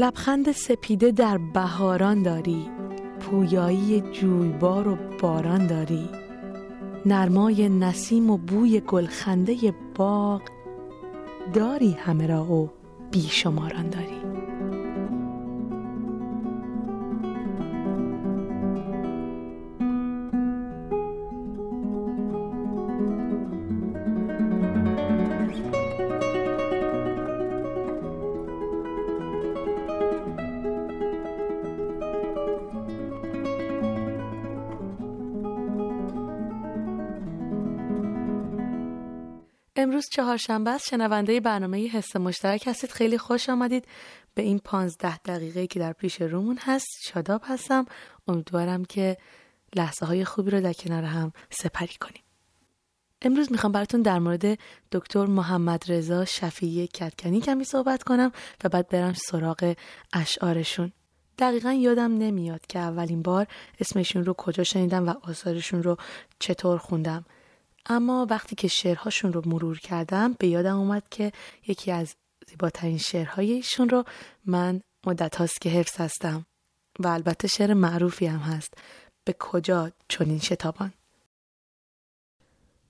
لبخند سپیده در بهاران داری پویایی جویبار و باران داری. نرمای نسیم و بوی گلخنده باغ داری همه را و بیشماران داری. امروز چهارشنبه است. شنونده برنامه حس مشترک هستید. خیلی خوش آمدید. به این پانزده دقیقه که در پیش رومون هست شاداب هستم. امیدوارم که لحظه های خوبی رو در کنار هم سپری کنیم. امروز می‌خوام براتون در مورد دکتر محمد رضا شفیعی کتکنی کمی صحبت کنم و بعد برم سراغ اشعارشون. دقیقا یادم نمیاد که اولین بار اسمشون رو کجا شنیدم و آثارشون رو چطور خوندم. اما وقتی که شعرهاشون رو مرور کردم به یادم اومد که یکی از زیباترین شعرهای ایشون رو من مدت هاست که حفظ هستم و البته شعر معروفی هم هست. به کجا چنین شتابان؟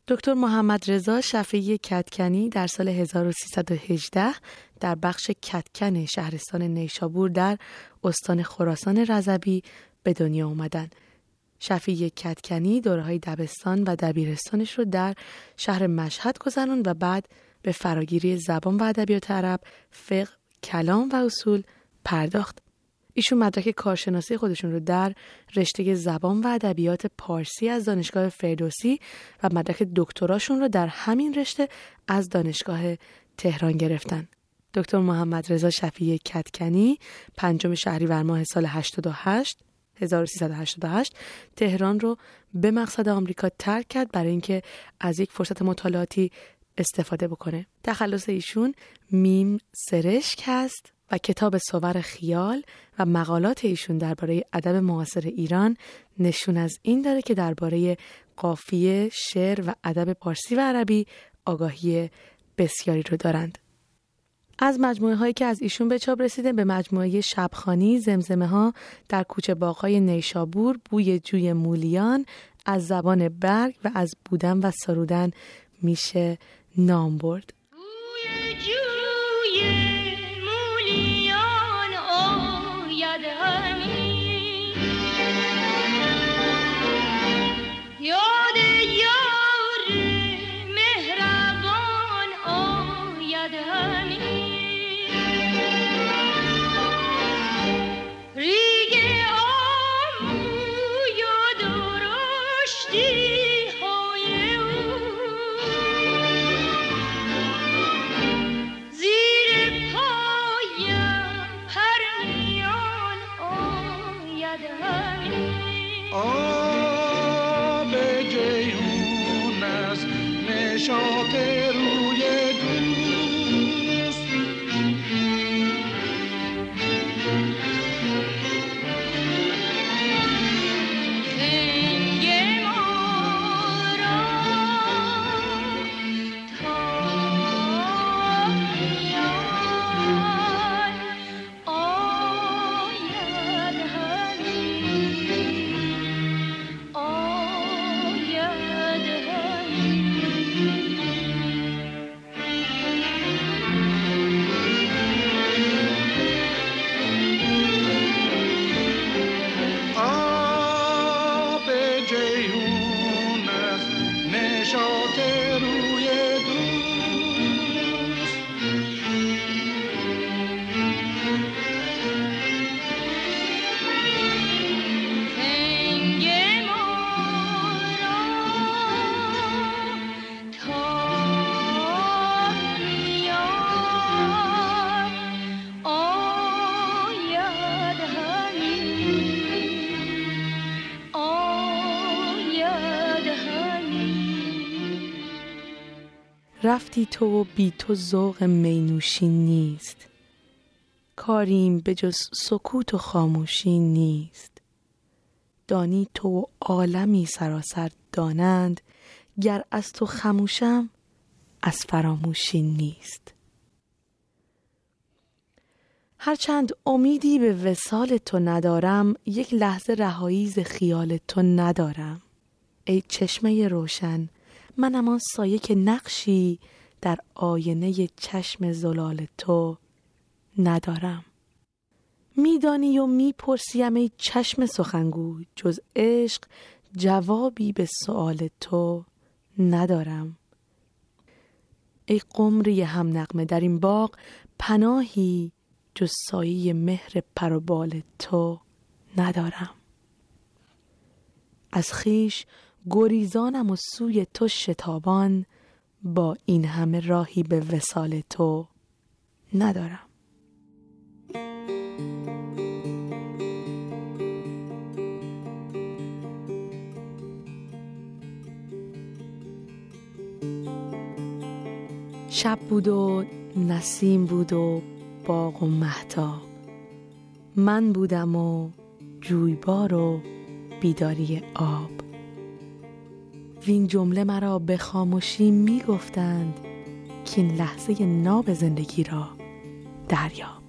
دکتر محمد رضا شفیعی کتکنی در سال 1318 در بخش کتکن شهرستان نیشابور در استان خراسان رضوی به دنیا اومدن. شفیع کتکنی دوره های دبستان و دبیرستانش رو در شهر مشهد گذرون و بعد به فراگیری زبان و ادبیات عرب، فقه، کلام و اصول پرداخت. ایشون مدرک کارشناسی خودشون رو در رشته زبان و ادبیات پارسی از دانشگاه فردوسی و مدرک دکتراشون رو در همین رشته از دانشگاه تهران گرفتن. دکتر محمد رضا شفیع کتکنی پنجم شهریور ماه سال 88 1388 تهران رو به مقصد آمریکا ترک کرد برای اینکه از یک فرصت مطالعاتی استفاده بکنه. تخلص ایشون میم سرشک هست و کتاب سوور خیال و مقالات ایشون درباره ادب معاصر ایران نشون از این داره که درباره قافیه، شعر و ادب پارسی و عربی آگاهی بسیاری رو دارند. از مجموعه هایی که از ایشون به چاپ رسیده به مجموعه شبخانی زمزمه ها در کوچه باغهای نیشابور بوی جوی مولیان از زبان برگ و از بودن و سرودن میشه نام برد. رفتی تو و بی تو ذوق مینوشی نیست. کاریم به جز سکوت و خاموشی نیست. دانی تو و عالمی سراسر دانند گر از تو خموشم از فراموشی نیست. هرچند امیدی به وسال تو ندارم یک لحظه رهایی ز خیال تو ندارم. ای چشمه روشن من همان سایه که نقشی در آینه چشم زلال تو ندارم. میدانی و می‌پرسیم ای چشم سخنگو جز عشق جوابی به سؤال تو ندارم. ای قمری هم نقمه در این باغ پناهی جز سایه مهر پروبال تو ندارم. از خیش گریزانم و سوی تو شتابان با این همه راهی به وسال تو ندارم. شب بود و نسیم بود و باغ و محتاب من بودم و جویبار و بیداری آب. وین جمله مرا به خاموشی می گفتند که این لحظه ناب زندگی را دریاب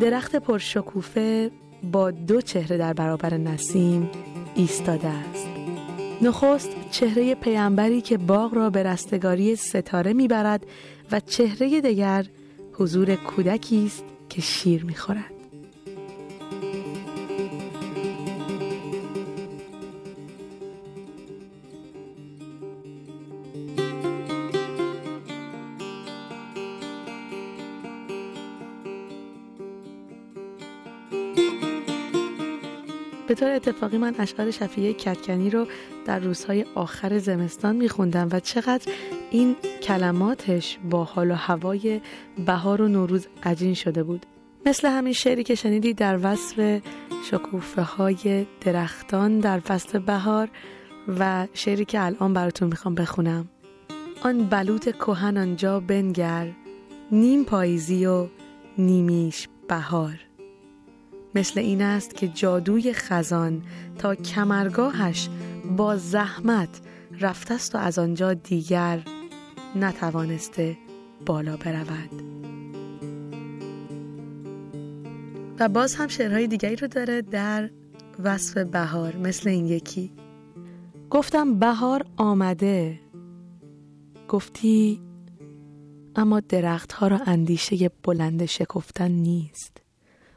درخت پرشکوفه با دو چهره در برابر نسیم ایستاده است. نخست چهره پیامبری که باغ را به رستگاری ستاره می‌برد و چهره دیگر حضور کودکی است که شیر می‌خورد. طور اتفاقی من اشعار شفیه کتکنی رو در روزهای آخر زمستان میخوندم و چقدر این کلماتش با حال و هوای بهار و نوروز عجین شده بود. مثل همین شعری که شنیدی در وصف شکوفه های درختان در فصل بهار و شعری که الان براتون می‌خوام بخونم. آن بلوط کهن آنجا بنگر نیم پاییزی و نیمیش بهار. مثل این است که جادوی خزان تا کمرگاهش با زحمت رفته است و از آنجا دیگر نتوانسته بالا برود. و باز هم شعرهای دیگری رو داره در وصف بهار مثل این یکی. گفتم بهار آمده. گفتی اما درختها را اندیشه بلند شکفتن نیست.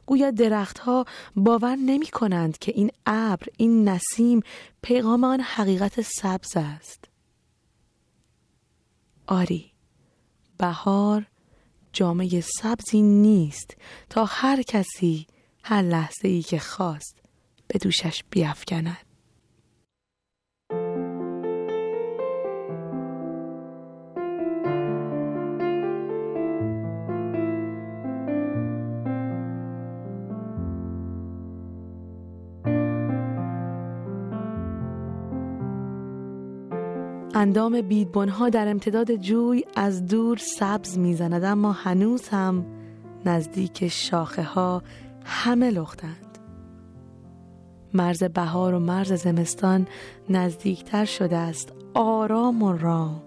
گویا درختها باور نمی کنند که این ابر این نسیم پیغام آن حقیقت سبز است. آری بهار جامعه سبزی نیست تا هر کسی هر لحظه ای که خواست به دوشش بیافکند. اندام بیدبنها در امتداد جوی از دور سبز می‌زند اما هنوز هم نزدیک شاخه ها همه لختند. مرز بهار و مرز زمستان نزدیکتر شده است. آرام و رام.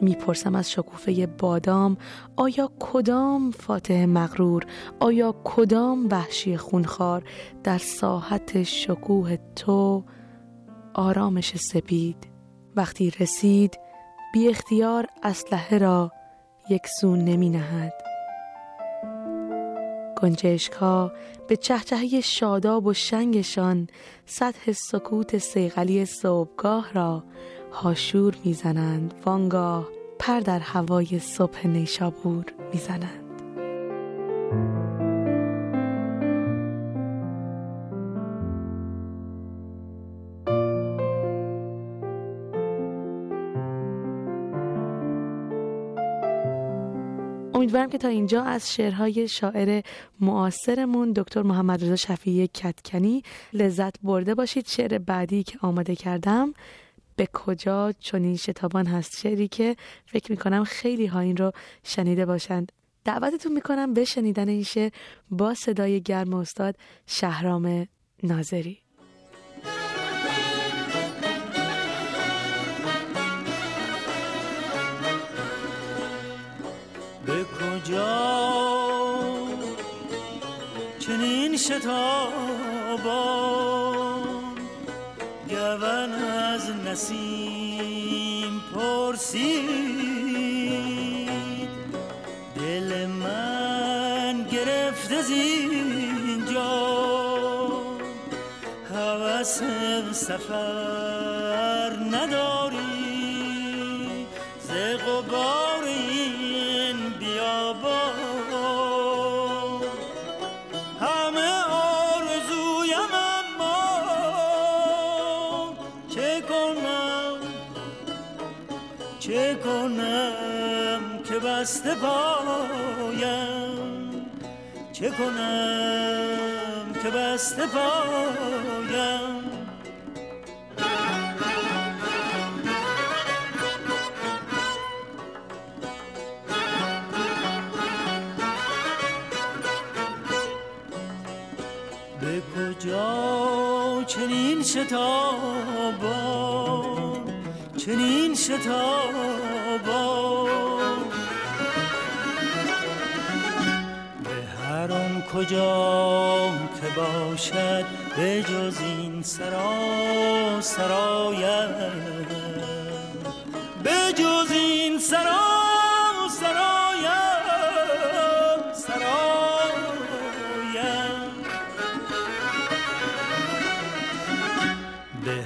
می‌پرسم از شکوفه بادام آیا کدام فاتح مغرور آیا کدام وحشی خونخوار در ساحت شکوه تو آرامش سپید. وقتی رسید بی اختیار اسلحه را یک سو نمی نهد. گنجشک ها به چهچهی شاداب و شنگشان سطح سکوت سیغلی صبحگاه را هاشور می‌زنند وانگاه پر در هوای صبح نیشابور می‌زنند امیدوارم که تا اینجا از شعرهای شاعر معاصرمون دکتر محمد رضا شفیعی کتکنی لذت برده باشید. شعر بعدی که آماده کردم به کجا چنین شتابان هست؟ شعری که فکر می‌کنم خیلی ها این رو شنیده باشند. دعوتتون می‌کنم به شنیدن این شعر با صدای گرم استاد شهرام ناظری. کجا چنین شتابان گون از نسیم پرسید. دل من گرفته زینجا حوث سفر نداری. بسته پایم. چه کنم که بسته پایم؟ به کجا چنین شتابان چنین هر آن کجا که باشد به جز این سرا سرایم. به جز این سرا سرایم. سرایم. به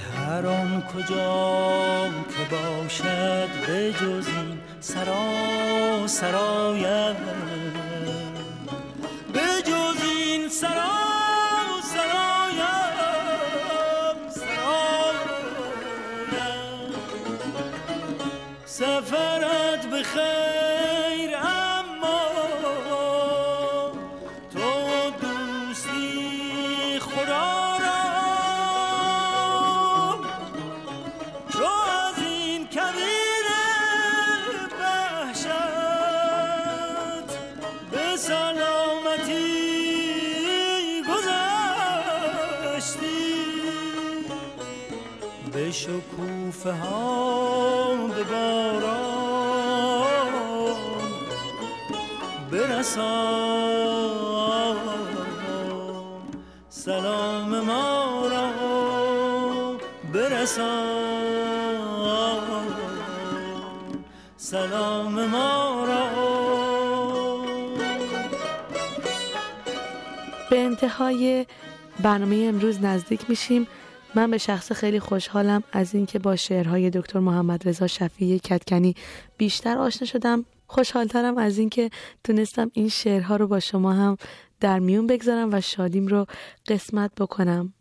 که باشد به جز این سرا سرایم. سرا شکوفه ها به باران برسان. سلام ما را برسان. سلام ما را به انتهای برنامه امروز نزدیک میشیم. من به شخص خیلی خوشحالم از اینکه با شعرهای دکتر محمد رضا شفیعی کتکنی بیشتر آشنا شدم. خوشحالترم از اینکه تونستم این شعرها رو با شما هم در میون بگذارم و شادیم رو قسمت بکنم.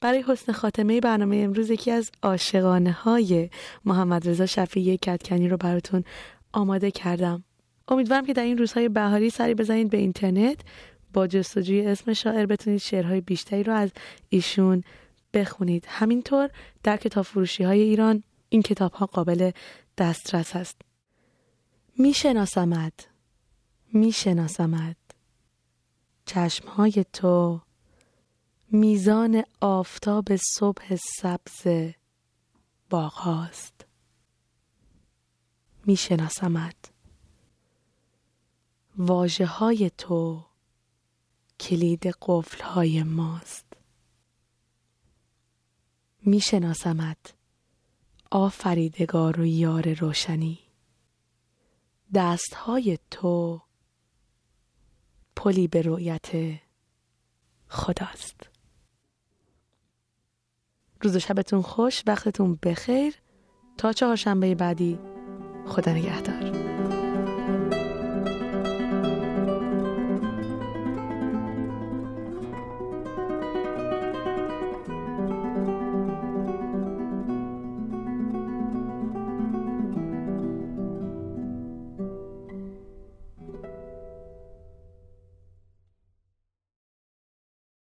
برای حسن خاتمه برنامه امروز یکی از عاشقانه های محمد رضا شفیعی کتکنی رو براتون آماده کردم. امیدوارم که در این روزهای بهاری سری بزنید به اینترنت. با جستجوی اسم شاعر بتونید شعرهای بیشتری رو از ایشون بخونید. همینطور در کتاب فروشی های ایران این کتاب ها قابل دسترس است. میشناسمت. میشناسمت. چشم های تو. میزان آفتاب صبح سبز باغ هاست میشناسمت. واجه های تو. کلید قفل های ماست. میشناسمت. آفریدگار و یار روشنی. دست های تو پلی به رؤیت خداست. روز و شبتون خوش وقتتون بخیر. تا چهارشنبه بعدی خدا نگهدار.